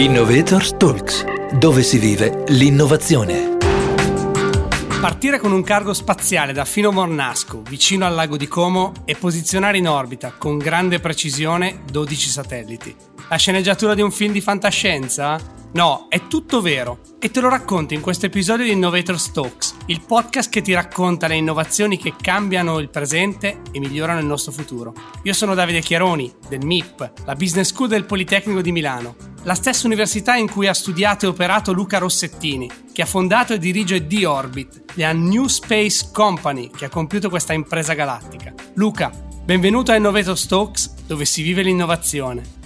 Innovators Talks, dove si vive l'innovazione. Partire con un cargo spaziale da Fino Mornasco, vicino al lago di Como, e posizionare in orbita con grande precisione 12 satelliti. La sceneggiatura di un film di fantascienza? No, è tutto vero. E te lo racconto in questo episodio di Innovator Talks, il podcast che ti racconta le innovazioni che cambiano il presente e migliorano il nostro futuro. Io sono Davide Chiaroni, del MIP, la Business School del Politecnico di Milano, la stessa università in cui ha studiato e operato Luca Rossettini, che ha fondato e dirige D-Orbit, la New Space Company che ha compiuto questa impresa galattica. Luca, benvenuto a Innovator Talks, dove si vive l'innovazione.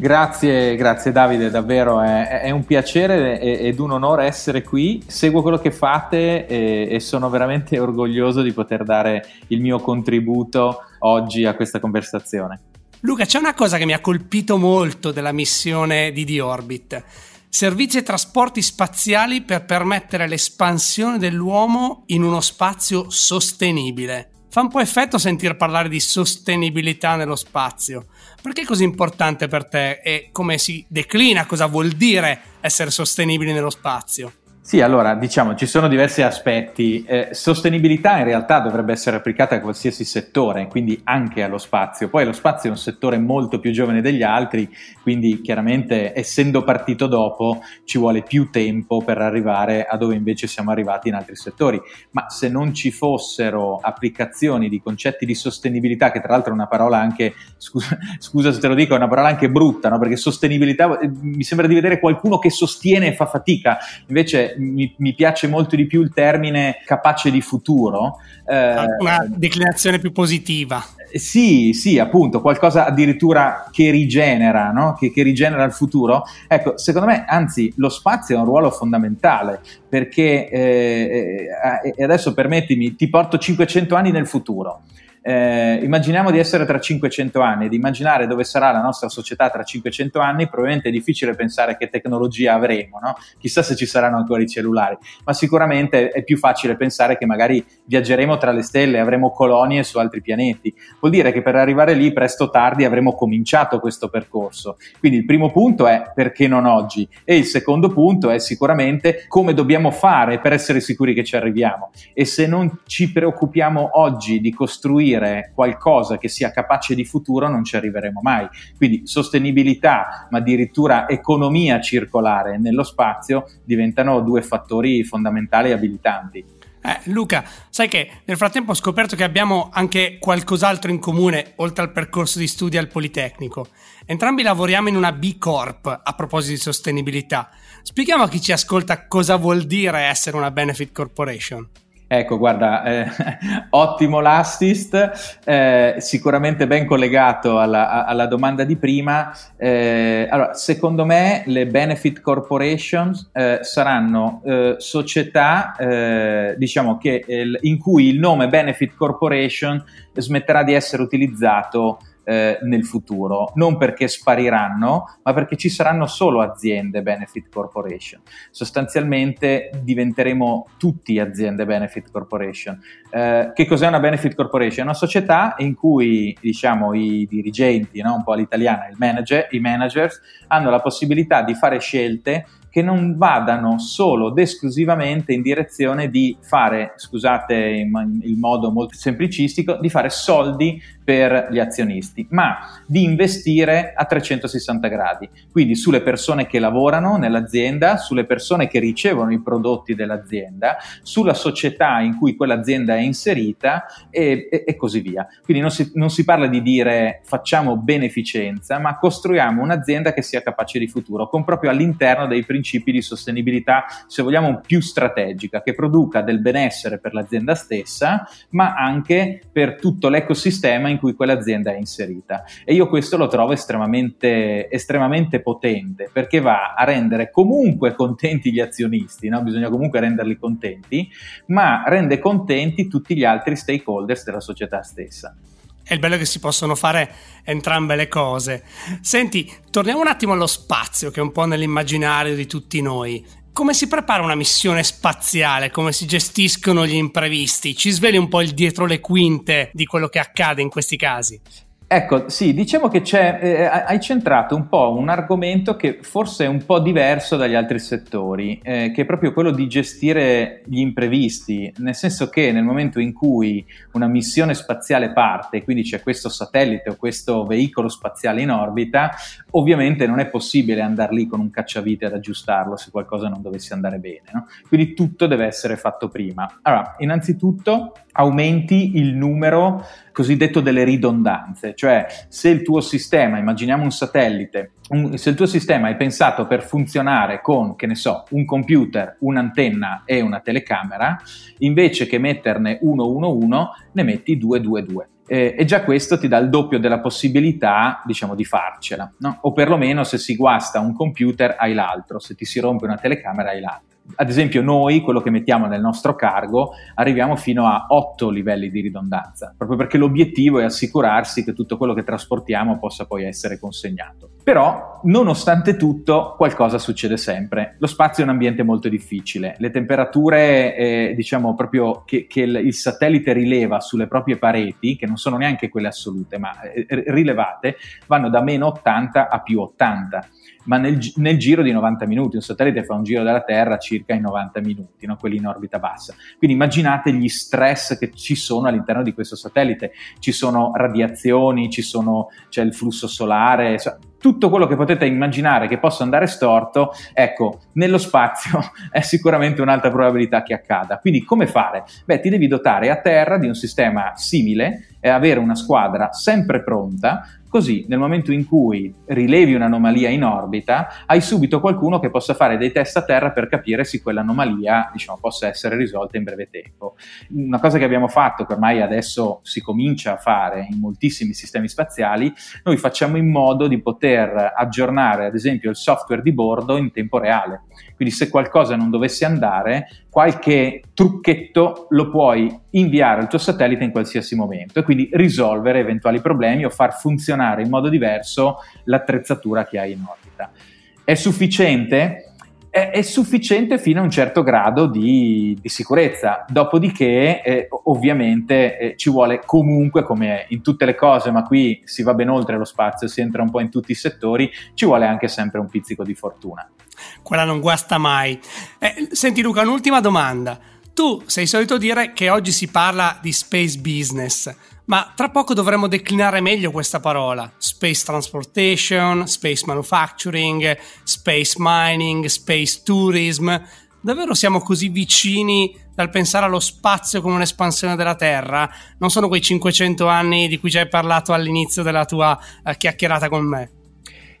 Grazie, grazie Davide, davvero è, è un piacere ed un onore essere qui. Seguo quello che fate e, e, sono veramente orgoglioso di poter dare il mio contributo oggi a questa conversazione. Luca, c'è una cosa che mi ha colpito molto della missione di D-Orbit. Servizi e trasporti spaziali per permettere l'espansione dell'uomo in uno spazio sostenibile. Fa un po' effetto sentir parlare di sostenibilità nello spazio. Perché è così importante per te e come si declina, cosa vuol dire essere sostenibili nello spazio? Sì, allora diciamo ci sono diversi aspetti. Eh, sostenibilità in realtà dovrebbe essere applicata a qualsiasi settore, quindi anche allo spazio. Poi lo spazio è un settore molto più giovane degli altri, quindi chiaramente essendo partito dopo ci vuole più tempo per arrivare a dove invece siamo arrivati in altri settori. Ma se non ci fossero applicazioni di concetti di sostenibilità, che tra l'altro è una parola anche, scusa, scusa se te lo dico, è una parola anche brutta, no? perché sostenibilità eh, mi sembra di vedere qualcuno che sostiene e fa fatica, invece mi, mi, piace molto di più il termine capace di futuro. Eh, Una declinazione più positiva. Sì, sì, appunto, qualcosa addirittura che rigenera, no? che, che, rigenera il futuro. Ecco, secondo me, anzi, lo spazio ha un ruolo fondamentale perché, eh, eh, e adesso permettimi, ti porto 500 anni nel futuro eh, immaginiamo di essere tra 500 anni ed immaginare dove sarà la nostra società tra 500 anni, probabilmente è difficile pensare che tecnologia avremo, no? chissà se ci saranno ancora i cellulari, ma sicuramente è più facile pensare che magari viaggeremo tra le stelle, avremo colonie su altri pianeti. Vuol dire che per arrivare lì presto o tardi avremo cominciato questo percorso. Quindi il primo punto è perché non oggi e il secondo punto è sicuramente come dobbiamo fare per essere sicuri che ci arriviamo. E se non ci preoccupiamo oggi di costruire costruire qualcosa che sia capace di futuro non ci arriveremo mai. Quindi sostenibilità, ma addirittura economia circolare nello spazio diventano due fattori fondamentali e abilitanti. Eh, Luca, sai che nel frattempo ho scoperto che abbiamo anche qualcos'altro in comune oltre al percorso di studi al Politecnico. Entrambi lavoriamo in una B Corp a proposito di sostenibilità. Spieghiamo a chi ci ascolta cosa vuol dire essere una Benefit Corporation. Ecco, guarda, eh, ottimo l'assist, eh, sicuramente ben collegato alla, alla domanda di prima. Eh, allora, secondo me le benefit corporations eh, saranno eh, società, eh, diciamo che in cui il nome benefit corporation smetterà di essere utilizzato eh, nel futuro, non perché spariranno, ma perché ci saranno solo aziende benefit corporation. Sostanzialmente diventeremo tutti aziende benefit corporation. Eh, che cos'è una benefit corporation? È una società in cui diciamo, i dirigenti, no? un po' all'italiana, manager, i managers, hanno la possibilità di fare scelte che non vadano solo ed esclusivamente in direzione di fare, scusate il modo molto semplicistico, di fare soldi per gli azionisti, ma di investire a 360 gradi, quindi sulle persone che lavorano nell'azienda, sulle persone che ricevono i prodotti dell'azienda, sulla società in cui quell'azienda è inserita e, e, e così via. Quindi non si, non si parla di dire facciamo beneficenza, ma costruiamo un'azienda che sia capace di futuro, con proprio all'interno dei principi di sostenibilità, se vogliamo, più strategica, che produca del benessere per l'azienda stessa, ma anche per tutto l'ecosistema in cui quell'azienda è inserita. E io questo lo trovo estremamente, estremamente potente perché va a rendere comunque contenti gli azionisti, no? bisogna comunque renderli contenti, ma rende contenti tutti gli altri stakeholders della società stessa. È il bello che si possono fare entrambe le cose. Senti, torniamo un attimo allo spazio, che è un po' nell'immaginario di tutti noi come si prepara una missione spaziale, come si gestiscono gli imprevisti? Ci sveli un po' il dietro le quinte di quello che accade in questi casi? Ecco, sì, diciamo che c'è, eh, hai centrato un po' un argomento che forse è un po' diverso dagli altri settori, eh, che è proprio quello di gestire gli imprevisti, nel senso che nel momento in cui una missione spaziale parte, quindi c'è questo satellite o questo veicolo spaziale in orbita, ovviamente non è possibile andare lì con un cacciavite ad aggiustarlo se qualcosa non dovesse andare bene, no? quindi tutto deve essere fatto prima. Allora, innanzitutto aumenti il numero cosiddetto delle ridondanze, cioè se il tuo sistema, immaginiamo un satellite, un, se il tuo sistema è pensato per funzionare con, che ne so, un computer, un'antenna e una telecamera, invece che metterne 111 ne metti 222. Eh, e già questo ti dà il doppio della possibilità, diciamo, di farcela, no? o perlomeno se si guasta un computer hai l'altro, se ti si rompe una telecamera hai l'altro ad esempio noi, quello che mettiamo nel nostro cargo, arriviamo fino a 8 livelli di ridondanza, proprio perché l'obiettivo è assicurarsi che tutto quello che trasportiamo possa poi essere consegnato. Però, nonostante tutto, qualcosa succede sempre. Lo spazio è un ambiente molto difficile, le temperature, eh, diciamo proprio che, che, il satellite rileva sulle proprie pareti, che non sono neanche quelle assolute, ma eh, rilevate, vanno da meno 80 a più 80 ma nel, nel, giro di 90 minuti. Un satellite fa un giro della Terra circa in 90 minuti, no? quelli in orbita bassa. Quindi immaginate gli stress che ci sono all'interno di questo satellite. Ci sono radiazioni, ci sono, c'è il flusso solare, tutto quello che potete immaginare che possa andare storto, ecco, nello spazio è sicuramente un'alta probabilità che accada. Quindi come fare? Beh, ti devi dotare a terra di un sistema simile e avere una squadra sempre pronta Così, nel momento in cui rilevi un'anomalia in orbita, hai subito qualcuno che possa fare dei test a terra per capire se quell'anomalia diciamo, possa essere risolta in breve tempo. Una cosa che abbiamo fatto, che ormai adesso si comincia a fare in moltissimi sistemi spaziali, noi facciamo in modo di poter aggiornare, ad esempio, il software di bordo in tempo reale. Quindi se qualcosa non dovesse andare, qualche trucchetto lo puoi inviare al tuo satellite in qualsiasi momento e quindi risolvere eventuali problemi o far funzionare in modo diverso l'attrezzatura che hai in orbita. È sufficiente? È, è sufficiente fino a un certo grado di, di sicurezza, dopodiché eh, ovviamente eh, ci vuole comunque, come in tutte le cose, ma qui si va ben oltre lo spazio, si entra un po' in tutti i settori, ci vuole anche sempre un pizzico di fortuna quella non guasta mai. Eh, senti Luca, un'ultima domanda. Tu sei solito dire che oggi si parla di space business, ma tra poco dovremo declinare meglio questa parola. Space transportation, space manufacturing, space mining, space tourism. Davvero siamo così vicini dal pensare allo spazio come un'espansione della Terra? Non sono quei 500 anni di cui ci hai parlato all'inizio della tua uh, chiacchierata con me?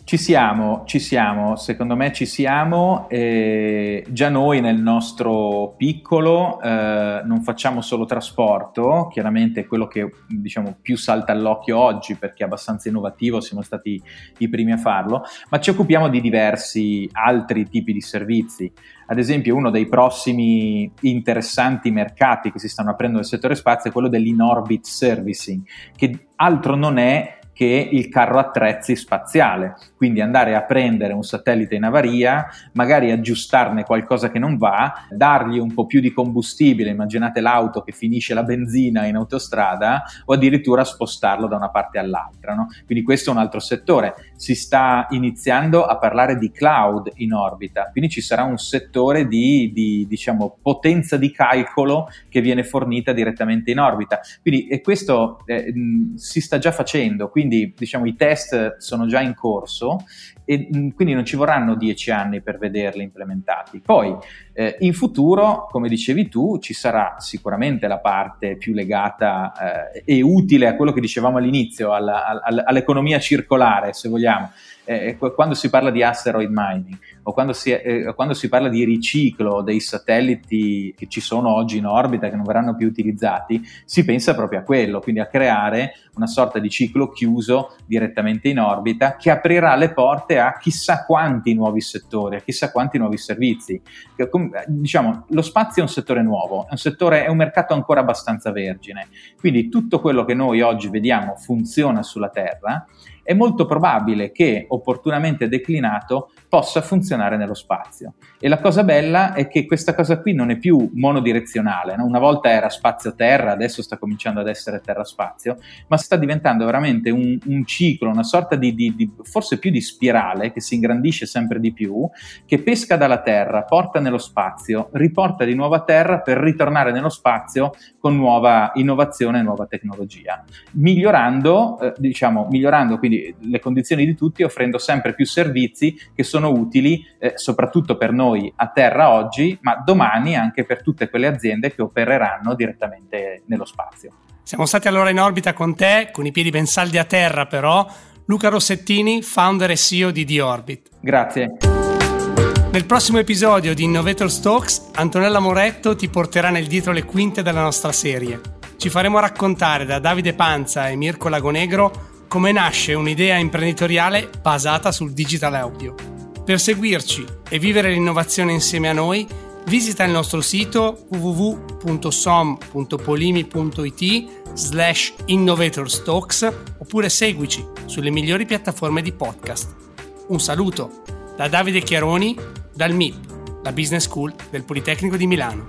Ci siamo, ci siamo, secondo me ci siamo. Eh, già noi nel nostro piccolo eh, non facciamo solo trasporto, chiaramente è quello che diciamo, più salta all'occhio oggi perché è abbastanza innovativo, siamo stati i primi a farlo, ma ci occupiamo di diversi altri tipi di servizi. Ad esempio uno dei prossimi interessanti mercati che si stanno aprendo nel settore spazio è quello dell'in-orbit servicing, che altro non è che il carro attrezzi spaziale, quindi andare a prendere un satellite in avaria, magari aggiustarne qualcosa che non va, dargli un po' più di combustibile, immaginate l'auto che finisce la benzina in autostrada, o addirittura spostarlo da una parte all'altra. No? Quindi questo è un altro settore. Si sta iniziando a parlare di cloud in orbita, quindi ci sarà un settore di, di diciamo, potenza di calcolo che viene fornita direttamente in orbita. Quindi e questo eh, si sta già facendo. Quindi quindi diciamo i test sono già in corso e mm, quindi non ci vorranno dieci anni per vederli implementati. Poi eh, in futuro, come dicevi tu, ci sarà sicuramente la parte più legata eh, e utile a quello che dicevamo all'inizio, alla, alla, all'economia circolare, se vogliamo eh, quando si parla di asteroid mining o quando si, eh, quando si, parla di riciclo dei satelliti che ci sono oggi in orbita che non verranno più utilizzati, si pensa proprio a quello, quindi a creare una sorta di ciclo chiuso direttamente in orbita che aprirà le porte a chissà quanti nuovi settori, a chissà quanti nuovi servizi. Diciamo, lo spazio è un settore nuovo, è un, settore, è un mercato ancora abbastanza vergine, quindi tutto quello che noi oggi vediamo funziona sulla Terra è molto probabile che, opportunamente declinato, possa funzionare nello spazio. E la cosa bella è che questa cosa qui non è più monodirezionale, no? una volta era spazio-terra, adesso sta cominciando ad essere terra-spazio, ma sta diventando veramente un, un, ciclo, una sorta di, di, di, forse più di spirale che si ingrandisce sempre di più, che pesca dalla Terra, porta nello spazio, riporta di nuovo a Terra per ritornare nello spazio con nuova innovazione nuova tecnologia, migliorando, eh, diciamo, migliorando quindi le condizioni di tutti, offrendo sempre più servizi che sono utili eh, soprattutto per noi a Terra oggi, ma domani anche per tutte quelle aziende che opereranno direttamente nello spazio. Siamo stati allora in orbita con te, con i piedi ben saldi a terra però, Luca Rossettini, founder e CEO di The Orbit. Grazie. Nel prossimo episodio di Innovator Talks, Antonella Moretto ti porterà nel dietro le quinte della nostra serie. Ci faremo raccontare da Davide Panza e Mirko Lagonegro come nasce un'idea imprenditoriale basata sul digital audio. Per seguirci e vivere l'innovazione insieme a noi, visita il nostro sito www.som.polimi.it slash innovatorstalks oppure seguici sulle migliori piattaforme di podcast. Un saluto da Davide Chiaroni, dal MIP, la Business School del Politecnico di Milano.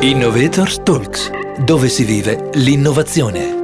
Innovators Talks, dove si vive l'innovazione.